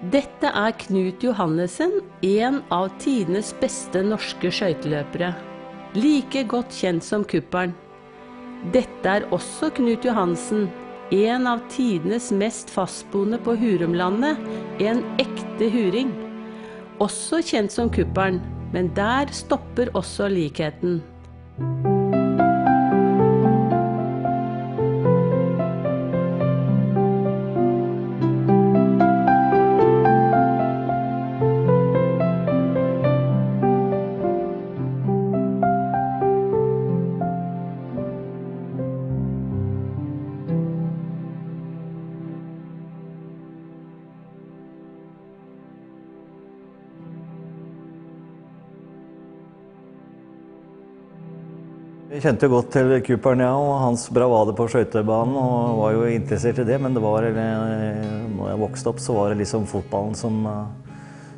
Dette er Knut Johannessen, en av tidenes beste norske skøyteløpere. Like godt kjent som Kuppelen. Dette er også Knut Johansen, en av tidenes mest fastboende på Hurumlandet. En ekte huring. Også kjent som Kuppelen, men der stopper også likheten. Jeg kjente godt til Cooperen ja, og hans bravade på skøytebanen og var jo interessert i det. Men det var, eh, når jeg vokste opp, så var det liksom fotballen som, eh,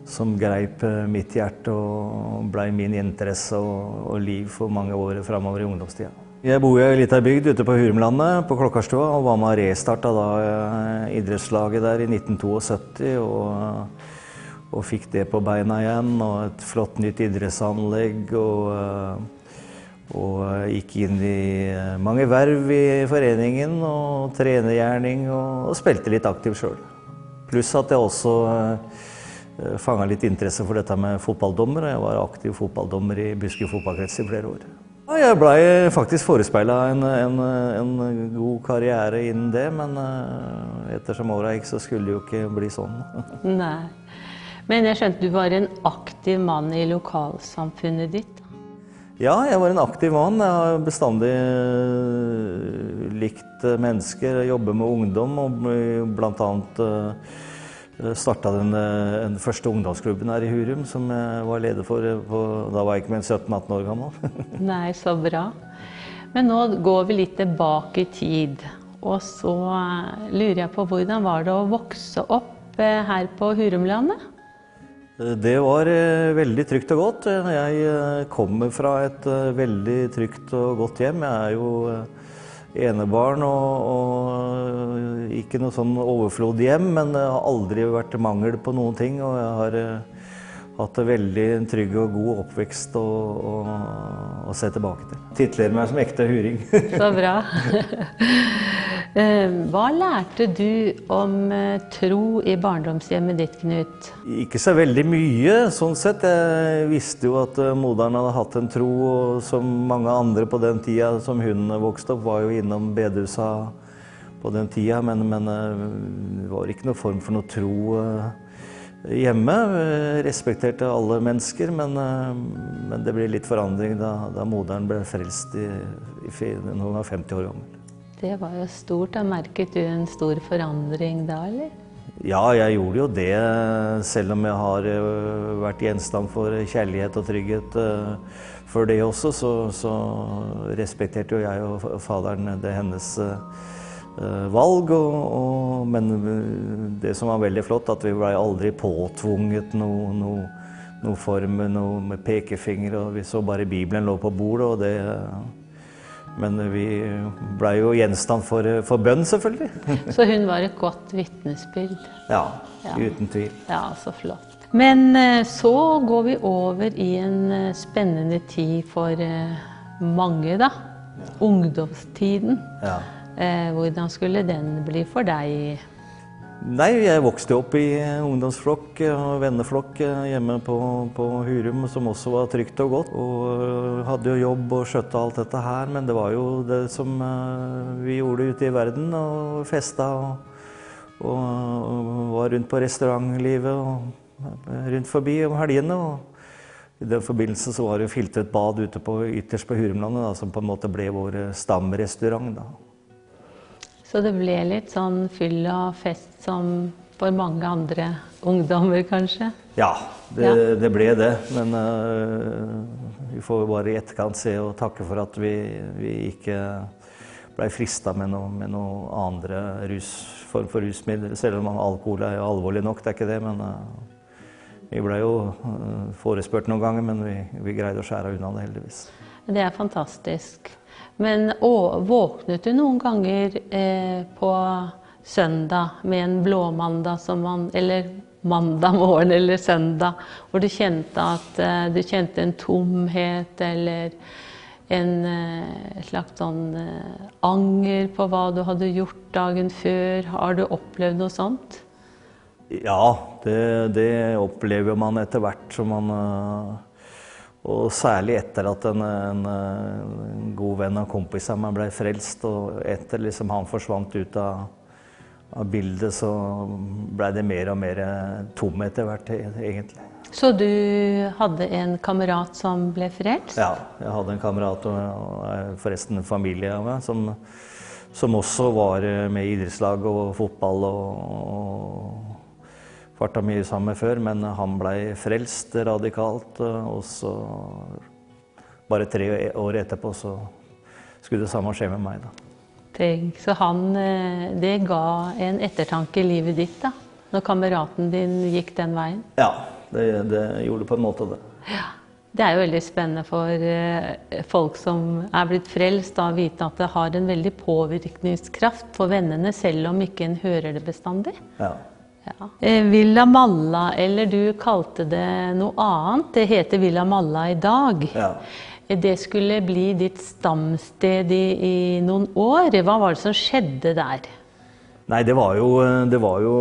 som greip eh, mitt hjerte og blei min interesse og, og, liv for mange år framover i ungdomstida. Jeg bor i ei lita bygd ute på Hurumlandet, på Klokkarstua, og var med og restarta da idrettslaget der i 1972. og og fikk det på beina igjen, og et flott nytt idrettsanlegg. og og eh, gikk inn i eh, mange verv i foreningen og trenergjerning og, og spilte litt aktivt sjøl. Pluss at jeg også eh, fanga litt interesse for dette med fotballdommer. Jeg var aktiv fotballdommer i Buskerud fotballkrets i flere år. Ja, jeg blei faktisk forespeila en, en, en, god karriere innen det, men eh, ettersom åra gikk, så skulle det jo ikke bli sånn. Nei. Men jeg skjønte du var en aktiv mann i lokalsamfunnet ditt? Ja, jeg var en aktiv mann. Jeg har bestandig eh, likt eh, mennesker, jobbe med ungdom og bl.a. Eh, starta den, den, første ungdomsklubben her i Hurum, som jeg var leder for. På, da var jeg ikke mer enn 17-18 år gammel. Nei, så bra. Men nå går vi litt tilbake i tid. Og så lurer jeg på hvordan var det å vokse opp her på Hurumlandet? Det var eh, veldig trygt og godt. Jeg eh, kommer fra et eh, veldig trygt og godt hjem. Jeg er jo enebarn og, og ikke noe sånn overflod hjem, men det har aldri vært mangel på noen ting. Og jeg har hatt en veldig trygg og god oppvekst å, å, å se tilbake til. Titler meg som ekte huring. Så bra. Eh, hva lærte du om eh, tro i barndomshjemmet ditt, Knut? Ikke så veldig mye, sånn sett. Jeg visste jo at eh, moderen hadde hatt en tro, og som mange andre på den tida som hun vokste opp, var jo innom bedehusa på den tida, men, men, det var ikke noen form for noe tro hjemme. Respekterte alle mennesker, men, men det ble litt forandring da, da moderen ble frelst i, i, når hun var 50 år gammel. Det var jo stort. Da merket du en stor forandring da, eller? Ja, jeg gjorde jo det. Selv om jeg har eh, vært gjenstand for kjærlighet og trygghet før for det også, så, så respekterte jo jeg og faderen det hennes eh, valg. Og, og, men det som var veldig flott, at vi blei aldri påtvunget noe, noe, noe form noe med pekefinger. og Vi så bare Bibelen lå på bordet, og det men vi blei jo gjenstand for, for, bønn, selvfølgelig. Så hun var et godt vitnesbyrd? Ja, ja, uten tvil. Ja, så flott. Men eh, så går vi over i en eh, spennende tid for eh, mange, da. Ja. Ungdomstiden. Ja. Hvordan skulle den bli for deg? Nei, jeg vokste opp i ungdomsflokk og venneflokk hjemme på, på, Hurum, som også var trygt og godt. Og hadde jo jobb og skjøtta alt dette her, men det var jo det som eh, vi gjorde ute i verden. Og festa og, og var rundt på restaurantlivet og rundt forbi om helgene. Og I den forbindelse så var det jo filtret bad ute på, ytterst på Hurumlandet, da, som på en måte ble vår stamrestaurant. da. Så det ble litt sånn fyll og fest som for mange andre ungdommer, kanskje? Ja, det, ja. det ble det. Men uh, vi får bare i etterkant se og takke for at vi, vi ikke blei frista med noen noe andre form for rusmidler. Selv om alkohol er alvorlig nok, det er ikke det. Men uh, vi blei jo uh, forespurt noen ganger, men vi, vi greide å skjære unna det, heldigvis. Det er fantastisk. Men å, våknet du noen ganger eh, på søndag med en blåmandag som man Eller mandag morgen eller søndag, hvor du kjente at eh, du kjente en tomhet eller en eh, slags sånn eh, anger på hva du hadde gjort dagen før? Har du opplevd noe sånt? Ja, det, det opplever man etter hvert som man eh, Og særlig etter at en, en, en god venn og kompis av meg ble frelst, og etter liksom han forsvant ut av, av bildet, så ble det mer og mer tom etter hvert, egentlig. Så du hadde en kamerat som ble frelst? Ja, jeg hadde en kamerat, og, og forresten en familie av meg, som, som også var med i idrettslag og fotball og, og farta mye sammen før, men han blei frelst radikalt. Og så, bare tre år etterpå, så skulle det samme skje med meg, da. Tenk, så han, det ga en ettertanke i livet ditt, da? Når kameraten din gikk den veien? Ja, det, det gjorde på en måte det. Ja. Det er jo veldig spennende for folk som er blitt frelst, å vite at det har en veldig påvirkningskraft for vennene, selv om ikke en hører det bestandig. Ja. Ja. Villa Malla, eller du kalte det noe annet. Det heter Villa Malla i dag. Ja. Det skulle bli ditt stamsted i, i, noen år. Hva var det som skjedde der? Nei, det var, jo, det var jo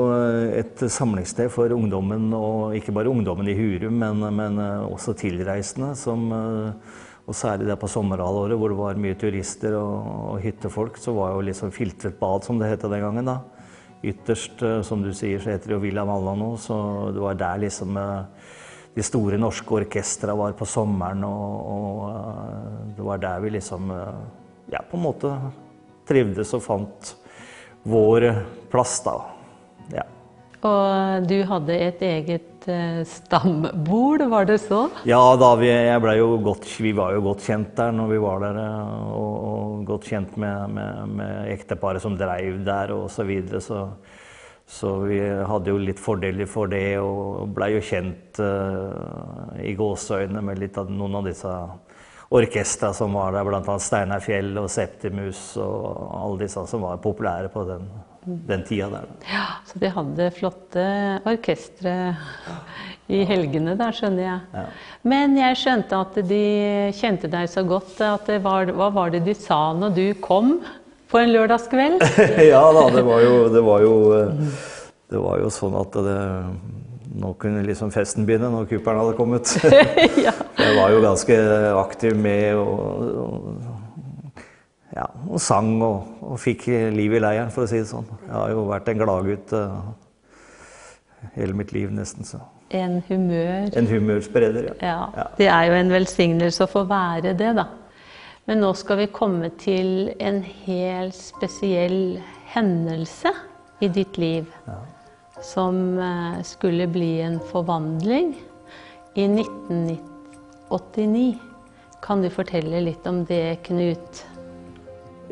et samlingssted for ungdommen, og ikke bare ungdommen i Hurum, men, men også tilreisende. Som, og særlig der på sommerhalvåret hvor det var mye turister og, og hyttefolk, så var jo liksom filtret bad, som det het den gangen. da ytterst, som du sier, så heter det jo Villa Malla nå, så det var der liksom de store norske orkestra var på sommeren, og, og, det var der vi liksom ja, på en måte trivdes og fant vår plass, da. Ja. Og du hadde et eget stambord, var det så? Ja, vi, ble jo godt, vi var jo godt kjent der når vi var der. Og, og godt kjent med, med, med ekteparet som dreiv der og så videre. Så, så vi hadde jo litt fordeler for det og blei jo kjent uh, i gåseøynene med litt av noen av disse orkestra som var der, bl.a. Steinar Fjell og Septimus og alle disse som var populære på den, den tida der. Ja, Så de hadde flotte orkestre i helgene der, skjønner jeg. Ja. Men jeg skjønte at de kjente deg så godt. At var, hva var det de sa når du kom på en lørdagskveld? ja da, det var jo, det var jo, det var jo sånn at det nå kunne liksom festen begynne når kuperen hadde kommet. Jeg var jo ganske aktiv med ja, og sang og, og, fikk liv i leiren, for å si det sånn. Jeg har jo vært en gladgutt uh, hele mitt liv, nesten. så. En humør... En humørspreder, ja. ja. ja. Det er jo en velsignelse å få være det, da. Men nå skal vi komme til en helt spesiell hendelse i ditt liv. Ja som skulle bli en forvandling i 1989. Kan du fortelle litt om det, Knut?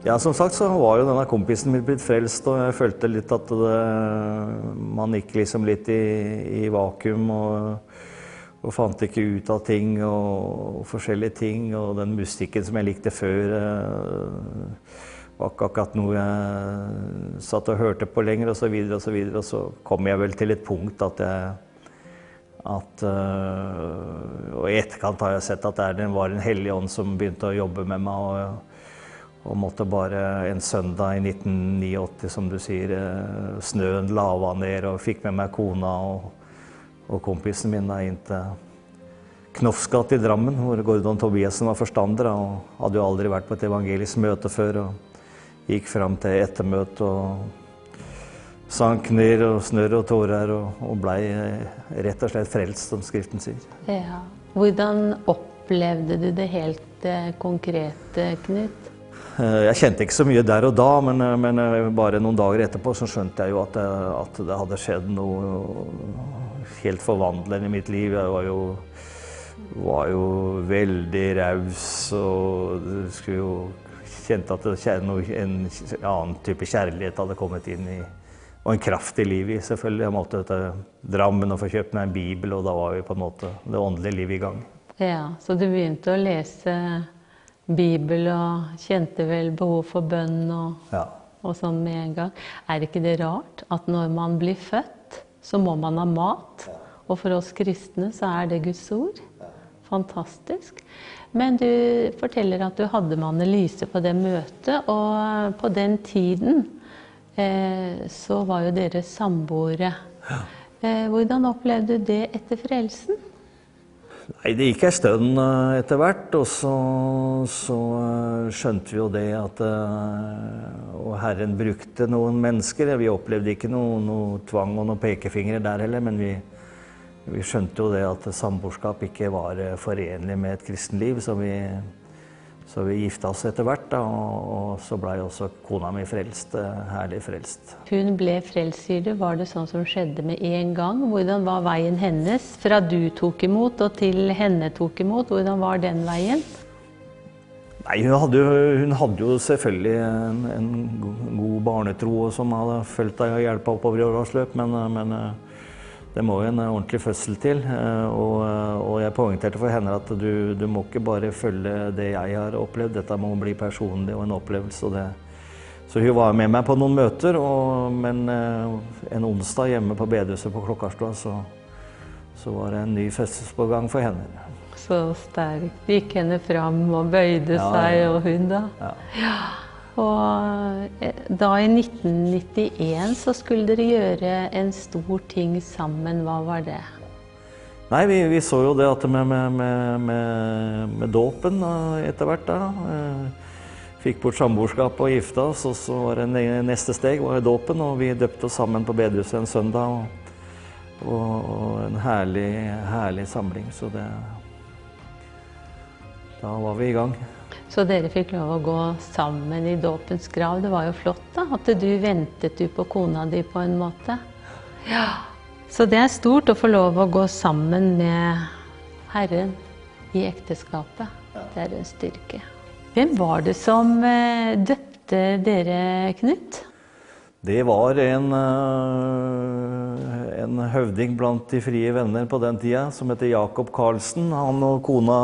Ja, som sagt så var jo denne kompisen min blitt frelst, og jeg følte litt at det, man gikk liksom litt i, i vakuum og, og, fant ikke ut av ting og, og, forskjellige ting. Og den musikken som jeg likte før, var ikke akkurat noe jeg satt og hørte på lenger. Og, så videre, og, så videre. og så kom jeg vel til et punkt at jeg at, og i etterkant har jeg sett at det var en hellig ånd som begynte å jobbe med meg. Og, og måtte bare en søndag i 1989, som du sier, snøen lava ned, og fikk med meg kona og, og kompisen min da, inn til Knofsgat i Drammen, hvor Gordon Tobiassen var forstander. Og hadde jo aldri vært på et evangelisk møte før. og Gikk fram til ettermøtet og sank ned og snørr og tårer og, og blei rett og slett frelst, som Skriften sier. Ja. Hvordan opplevde du det helt eh, konkrete, Knut? Jeg kjente ikke så mye der og da, men, men, bare noen dager etterpå så skjønte jeg jo at at det hadde skjedd noe helt forvandlende i mitt liv. Jeg var jo, var jo veldig raus og skulle jo kjente at en annen type kjærlighet hadde kommet inn i og en kraft i livet selvfølgelig. Jeg måtte til Drammen og få kjøpt meg en bibel, og da var vi på en måte det åndelige livet i gang. Ja, Så du begynte å lese Bibel og kjente vel behov for bønn og, ja. og sånn med en gang. Er ikke det rart at når man blir født, så må man ha mat. Og for oss kristne så er det Guds ord. Fantastisk. Men du forteller at du hadde med Annelise på det møtet, og på den tiden eh, så var jo dere samboere. Eh, hvordan opplevde du det etter frelsen? Nei, Det gikk ei stund eh, etter hvert, og så, så eh, skjønte vi jo det at eh, Og Herren brukte noen mennesker. Vi opplevde ikke noe, noe tvang og noen pekefingre der heller, men vi, vi skjønte jo det at samboerskap ikke var forenlig med et kristenliv, så vi, så vi gifta oss etter hvert. Da, og, og så blei også kona mi frelst. Herlig frelst. Hun ble frelst, sier du. Var det sånn som skjedde med en gang? Hvordan var veien hennes fra du tok imot og til henne tok imot? Hvordan var den veien? Nei, hun hadde, jo, hun hadde jo selvfølgelig en, en god barnetro som hadde fulgt deg og hjulpet oppover i åras løp, men, men, det må jo en ordentlig fødsel til. Og, og jeg poengterte for henne at du, du, må ikke bare følge det jeg har opplevd, dette må bli personlig og en opplevelse. Det. Så hun var med meg på noen møter, og, men en onsdag hjemme på bedehuset på Klokkarstua så, så var det en ny fødselspågang for henne. Så sterkt. Gikk henne fram og bøyde ja, seg, og hun da? Ja. Og da i 1991 så skulle dere gjøre en stor ting sammen. Hva var det? Nei, vi, vi så jo det at med, med, med, med, dåpen etter hvert da. Fikk bort samboerskapet og gifta oss, og så var det neste steg var dåpen. Og vi døpte oss sammen på bedehuset en søndag. Og, og, og en herlig, herlig samling. Så det Da var vi i gang. Så dere fikk lov å gå sammen i dåpens grav. Det var jo flott, da. At du ventet du på kona di på en måte. Ja. Så det er stort å få lov å gå sammen med Herren i ekteskapet. Det er en styrke. Hvem var det som døpte dere, Knut? Det var en, en høvding blant de frie venner på den tida som heter Jakob Karlsen. Han og kona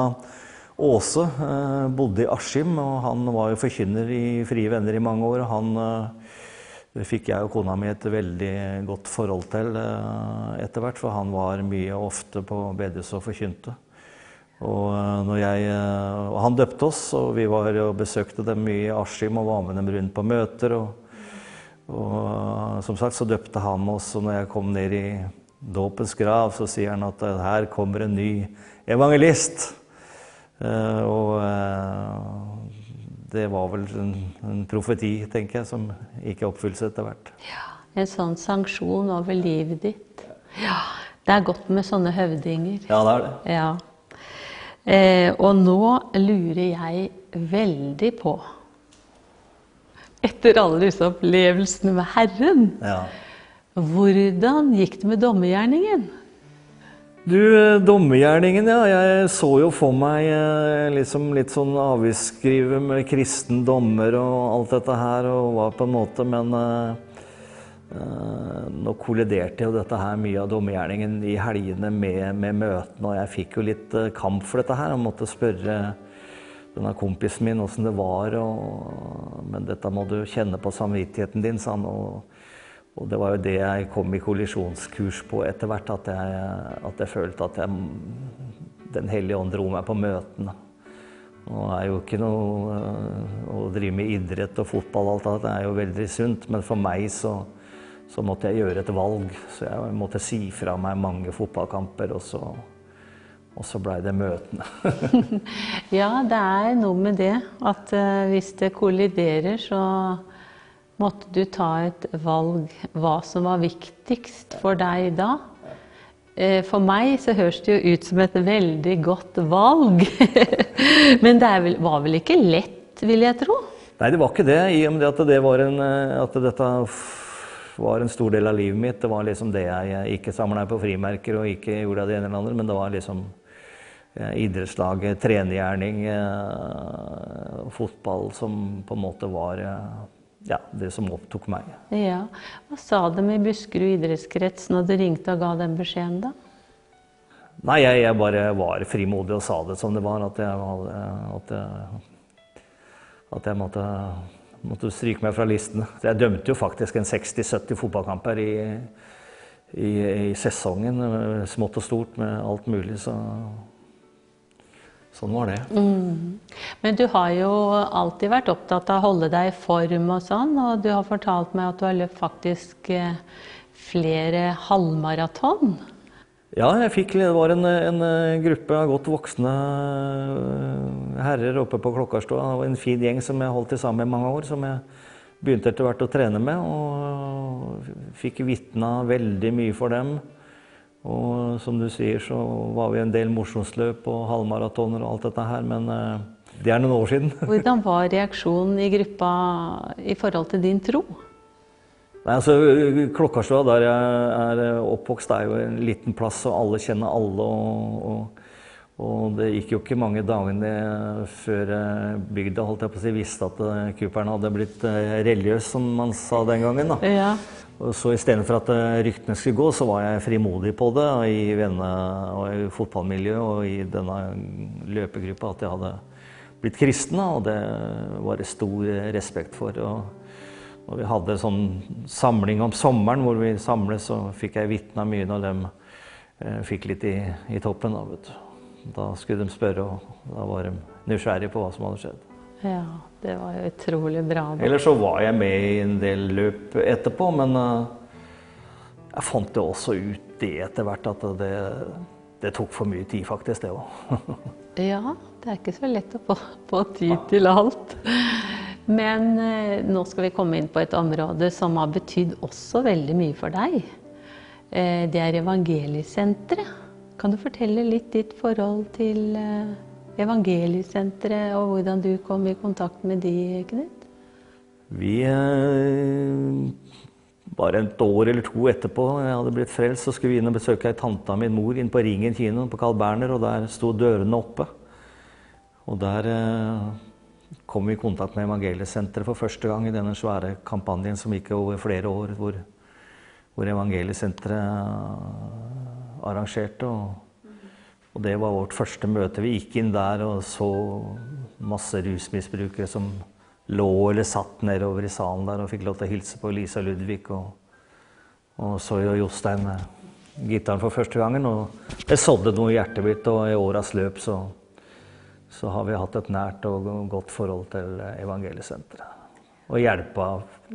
Åse eh, bodde i Askim, og han var jo forkynner i Frie Venner i mange år. Han eh, fikk jeg og kona mi et veldig godt forhold til eh, etter hvert, for han var mye ofte på bedehuset og forkynte. Og, jeg, og, han døpte oss, og vi var og besøkte dem mye i Askim og var med dem rundt på møter. Og, og som sagt så døpte han oss, og når jeg kom ned i dåpens grav, så sier han at her kommer en ny evangelist. Uh, og uh, det var vel en, en, profeti, tenker jeg, som gikk i oppfyllelse etter hvert. Ja, En sånn sanksjon over livet ditt. Ja, Det er godt med sånne høvdinger. Ja, det er det. Ja. Eh, og nå lurer jeg veldig på Etter alle disse opplevelsene med Herren, ja. hvordan gikk det med dommergjerningen? Du, dommergjerningen, ja. Jeg så jo for meg liksom litt sånn avisskrive med kristen dommer og alt dette her, og var på en måte Men uh, nå kolliderte jo dette her mye av dommergjerningen i helgene med, med møtene, og jeg fikk jo litt kamp for dette her. Og måtte spørre denne kompisen min åssen det var, og, men dette må du kjenne på samvittigheten din, sa han. og og det var jo det jeg kom i kollisjonskurs på etter hvert, at jeg, at jeg følte at jeg, Den hellige ånd dro meg på møtene. Nå er jo ikke noe Å drive med idrett og fotball og alt det er jo veldig sunt, men for meg så, så, måtte jeg gjøre et valg. Så jeg måtte si fra meg mange fotballkamper, og så, og så blei det møtene. ja, det er noe med det at uh, hvis det kolliderer, så måtte du ta et valg hva som var viktigst for deg da. Eh, for meg så høres det jo ut som et veldig godt valg. Men det vel, var vel ikke lett, vil jeg tro? Nei, det var ikke det. I og med at, det var en, eh, at dette var en stor del av livet mitt. Det var liksom det jeg ikke samla på frimerker og ikke gjorde det ene eller andre, men det var liksom eh, idrettslaget, trenergjerning, fotball som på en måte var ja, det som opptok meg. Ja. Hva sa de i Buskerud idrettskrets når du ringte og ga den beskjeden, da? Nei, jeg, jeg, bare var frimodig og sa det som det var. At jeg, at jeg, at jeg måtte, måtte, stryke meg fra listen. Så jeg dømte jo faktisk en 60-70 fotballkamper i, i, i sesongen, eh, smått og stort, med alt mulig. Så sånn var det. Men du har jo alltid vært opptatt av å holde deg i form og sånn, og du har fortalt meg at du har løpt faktisk eh, flere halvmaraton. Ja, jeg fikk, det var en, en gruppe av godt voksne eh, herrer oppe på Klokkarstua. Det var en fin gjeng som jeg holdt til sammen med mange år, som jeg begynte etter hvert å trene med. Og fikk vitna veldig mye for dem. Og som du sier, så var vi en del mosjonsløp og halvmaratoner og alt dette her, men eh, det er noen år siden. Hvordan var reaksjonen i gruppa i forhold til din tro? Nei, altså, Klokkarstua, der jeg er oppvokst, er jo en liten plass, og alle kjenner alle. Og, og, og det gikk jo ikke mange dagene før eh, bygda holdt jeg på å si, visste at eh, Cooperen hadde blitt eh, religiøs, som man sa den gangen. da. Ja. Og så istedenfor at eh, ryktene skulle gå, så var jeg frimodig på det i venne- og i fotballmiljøet og i denne løpegruppa at jeg hadde blitt kristen, da, og det var det stor respekt for. Og når vi hadde sånn samling om sommeren hvor vi samles, så fikk jeg vitna mye når de eh, fikk litt i, i toppen. Da, vet du. Da skulle de spørre, og da var de nysgjerrige på hva som hadde skjedd. ja, det var jo utrolig bra. Eller så var jeg med i en del løp etterpå, men eh, jeg fant jo også ut det etter hvert at det, det tok for mye tid, faktisk, det òg. Ja, det er ikke så lett å få, få tid til alt. Men eh, nå skal vi komme inn på et område som har betydd også veldig mye for deg. Eh, det er Evangeliesenteret. Kan du fortelle litt ditt forhold til eh, Evangeliesenteret, og hvordan du kom i kontakt med de, Knut? Vi eh, Bare et år eller to etterpå jeg hadde blitt frelst, så skulle vi inn og besøke ei tante av min mor inn på Ringen kino på Carl Berner, og der sto dørene oppe. Og der eh, kom vi i kontakt med Evangeliesenteret for første gang i denne svære kampanjen som gikk over flere år, hvor, hvor Evangeliesenteret arrangerte. Og, og det var vårt første møte. Vi gikk inn der og så masse rusmisbrukere som lå eller satt nedover i salen der og fikk lov til å hilse på Lisa Ludvig. Og, og så jo Jostein gitaren for første gangen. Og det sådde noe i hjertet mitt, og i åras løp så, så har vi hatt et nært og godt forhold til Evangeliesenteret. Og hjelpa,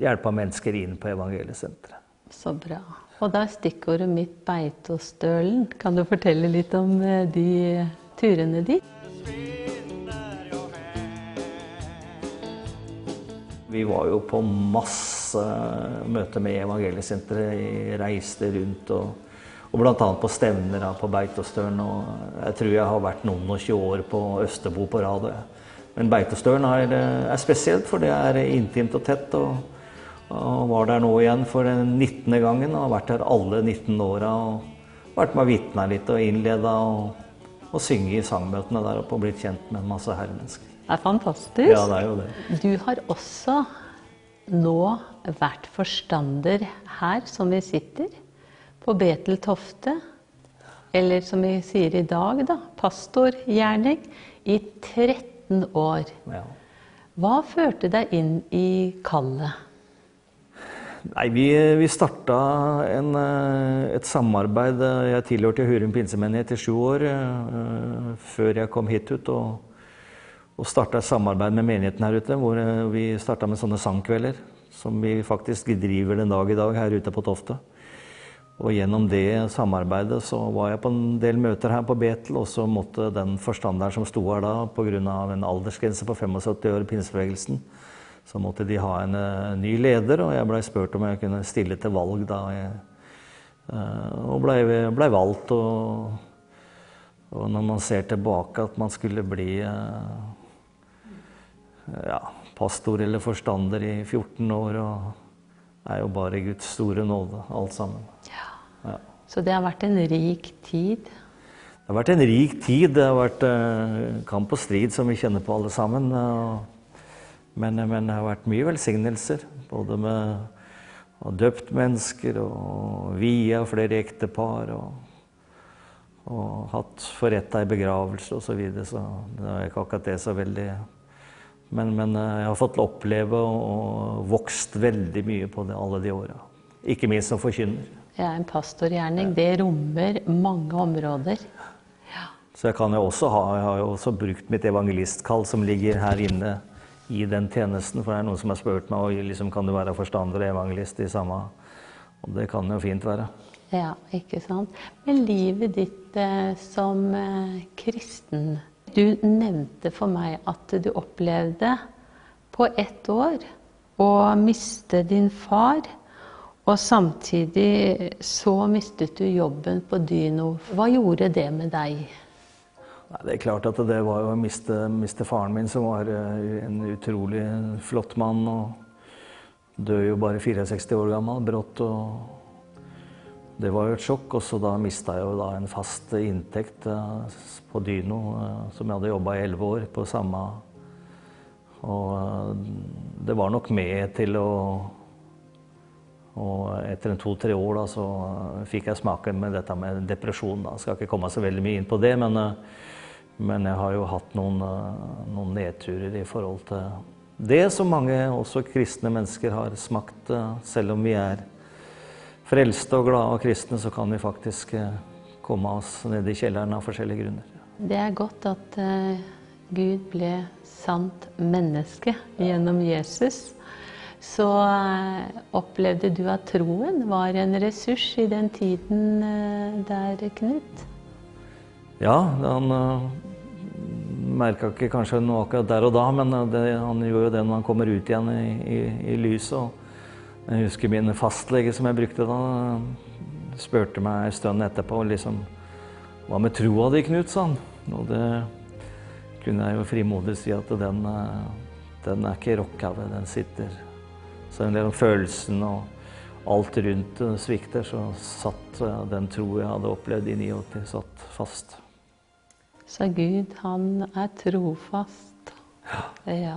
hjelpa mennesker inn på Evangeliesenteret. Så bra. Og da er stikkordet mitt Beitostølen. Kan du fortelle litt om eh, de turene dit? Vi var jo på masse møter med Evangeliesenteret, reiste rundt og, og bl.a. på stevner på Beitostølen. Og jeg tror jeg har vært noen og 20 år på Østerbo på rad. Men Beitostølen er, er spesielt, for det er intimt og tett. Og, og var der nå igjen for den 19. gangen og har vært der alle 19 åra. Og vært med og vitna litt og innleda og, og synge i sangmøtene der oppe og blitt kjent med en masse herremennesker. Det er fantastisk. Ja, det er jo det. Du har også nå vært forstander her som vi sitter, på Betel Tofte. Eller som vi sier i dag, da, pastorgjerning, i 13 år. Ja. Hva førte deg inn i kallet? Nei, Vi, vi starta en, eh, et samarbeid. Jeg tilhørte Hurum pinsemenighet i sju år eh, før jeg kom hit ut. Og, og starta et samarbeid med menigheten her ute, hvor eh, vi starta med sånne sangkvelder. Som vi faktisk driver den dag i dag her ute på Tofte. Og gjennom det samarbeidet så var jeg på en del møter her på Betel, og så måtte den forstanderen som sto her da, pga. en aldersgrense på 75 år i pinsebevegelsen, så måtte de ha en eh, ny leder, og jeg blei spurt om jeg kunne stille til valg da. Jeg, eh, og blei ble valgt. Og, og når man ser tilbake at man skulle bli eh, ja, pastor eller forstander i 14 år, og er jo bare Guds store nåde, alt sammen. Ja. Så det har vært en rik tid. Det har vært en rik tid. Det har vært kamp og strid, som vi kjenner på alle sammen. og- Men, men det har vært mye velsignelser. Både med å ha døpt mennesker og via flere ektepar. Og, og hatt forretta i begravelse osv. Så, videre, så det er ikke akkurat det så veldig men, men eh, jeg har fått oppleve og, vokst veldig mye på det alle de åra. Ikke minst som forkynner. Ja, en pastorgjerning. Det rommer mange områder. Så jeg kan jo også ha, jeg har jo også brukt mitt evangelistkall som ligger her inne i den tjenesten. For det er noen som har spurt meg om liksom, kan du være forstander og evangelist i samme Og det kan jo fint være. Ja, ikke sant. Men livet ditt eh, som eh, kristen Du nevnte for meg at du opplevde på ett år å miste din far. Og samtidig så mistet du jobben på Dyno. Hva gjorde det med deg? Det er klart at det var å miste, miste faren min, som var eh, en utrolig flott mann. Og døde jo bare 64 år gammel, brått. og Det var jo et sjokk. Og så da mista jeg jo da en fast inntekt eh, på Dyno, eh, som jeg hadde jobba i elleve år på samme Og det var nok med til å og etter to-tre år da, så fikk jeg smaken med dette med depresjon. Da. Jeg skal ikke komme så veldig mye inn på det, men men jeg har jo hatt noen, eh, noen, nedturer i forhold til det som mange også kristne mennesker har smakt. Eh, selv om vi er frelste og glade og kristne, så kan vi faktisk eh, komme oss ned i kjelleren av forskjellige grunner. Det er godt at Gud ble sant menneske gjennom Jesus. Så opplevde du at troen var en ressurs i den tiden der, Knut? Ja, han merka ikke kanskje noe akkurat der og da, men det, han gjør jo det når han kommer ut igjen i, i, i lyset. jeg husker min fastlege som jeg brukte da, spurte meg en stund etterpå liksom, Hva med troa di, Knut? sa han. Og det kunne jeg jo frimodig si at den, den er ikke rokka ved, den sitter. Så en del av følelsen og alt rundt svikter, så satt den troa jeg hadde opplevd i 89, satt fast. Så Gud, han er trofast. Ja. ja.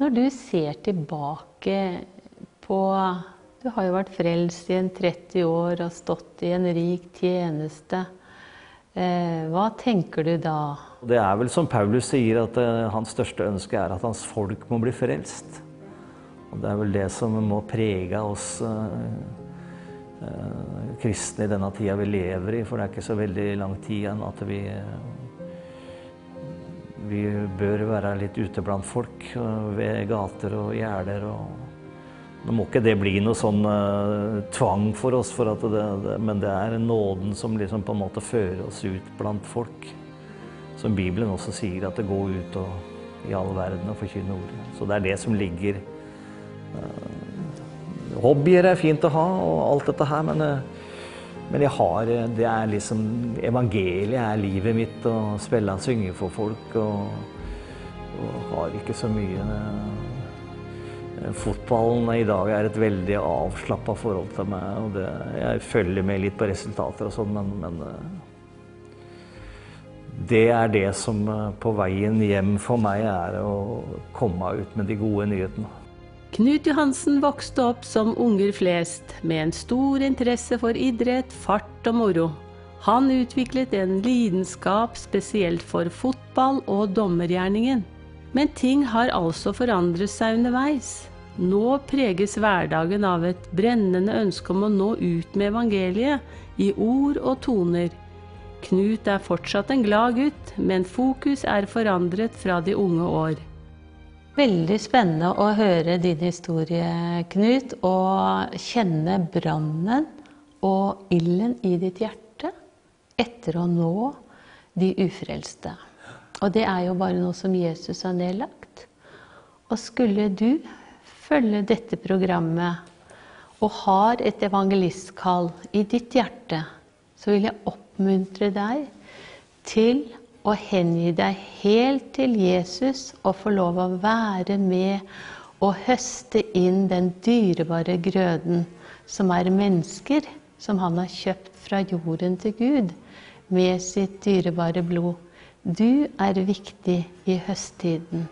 Når du ser tilbake på Du har jo vært frelst i en 30 år og stått i en rik tjeneste. Eh, hva tenker du da? Det er vel som Paulus sier, at eh, hans største ønske er at hans folk må bli frelst. Og det er vel det som må prege oss eh, kristne i denne tida vi lever i. For det er ikke så veldig lang tid igjen at vi vi bør være litt ute blant folk ved gater og gjerder. Nå må ikke det bli noe sånn uh, tvang for oss, for det, det, men det er nåden som liksom på en måte fører oss ut blant folk. Som Bibelen også sier, at det går ut og, i all verden og forkynne ordet. Så det er det som ligger uh, Hobbyer er fint å ha og alt dette her, men uh, men jeg har, det er liksom Evangeliet er livet mitt. Å spille og synge for folk. Og, og har ikke så mye eh, Fotballen i dag er et veldig avslappa forhold til meg. og det, Jeg følger med litt på resultater og sånn, men, men eh, det er det som eh, på veien hjem for meg er å komme ut med de gode nyhetene. Knut Johansen vokste opp som unger flest, med en stor interesse for idrett, fart og moro. Han utviklet en lidenskap spesielt for fotball og dommergjerningen. Men ting har altså forandret seg underveis. Nå preges hverdagen av et brennende ønske om å nå ut med evangeliet i ord og toner. Knut er fortsatt en glad gutt, men fokus er forandret fra de unge år. Veldig spennende å høre din historie, Knut, og kjenne brannen og ilden i ditt hjerte etter å nå de ufrelste. Og det er jo bare noe som Jesus har nedlagt. Og skulle du følge dette programmet og har et evangelistkall i ditt hjerte, så vil jeg oppmuntre deg til og hengi deg helt til Jesus og få lov å være med og høste inn den dyrebare grøden som er mennesker som han har kjøpt fra jorden til Gud med sitt dyrebare blod. Du er viktig i høsttiden.